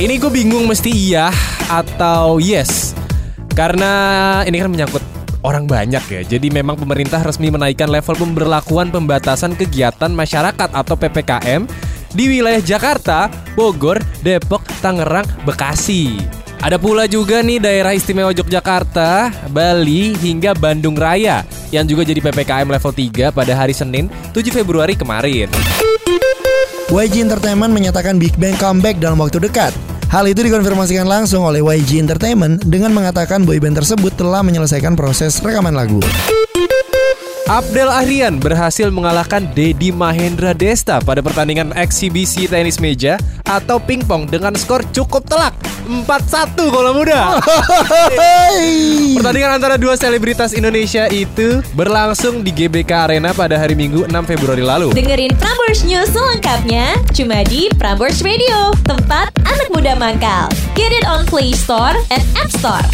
Ini gue bingung mesti iya atau yes. Karena ini kan menyangkut orang banyak ya. Jadi memang pemerintah resmi menaikkan level pemberlakuan pembatasan kegiatan masyarakat atau PPKM di wilayah Jakarta, Bogor, Depok, Tangerang, Bekasi. Ada pula juga nih daerah istimewa Yogyakarta, Bali, hingga Bandung Raya yang juga jadi PPKM level 3 pada hari Senin 7 Februari kemarin. YG Entertainment menyatakan Big Bang comeback dalam waktu dekat. Hal itu dikonfirmasikan langsung oleh YG Entertainment dengan mengatakan boyband tersebut telah menyelesaikan proses rekaman lagu. Abdel Ahrian berhasil mengalahkan Dedi Mahendra Desta pada pertandingan eksibisi tenis meja atau pingpong dengan skor cukup telak 4-1 kalau muda. Pertandingan antara dua selebritas Indonesia itu berlangsung di GBK Arena pada hari Minggu 6 Februari lalu. Dengerin Prambors News selengkapnya cuma di Prambors Radio, tempat anak muda mangkal. Get it on Play Store and App Store.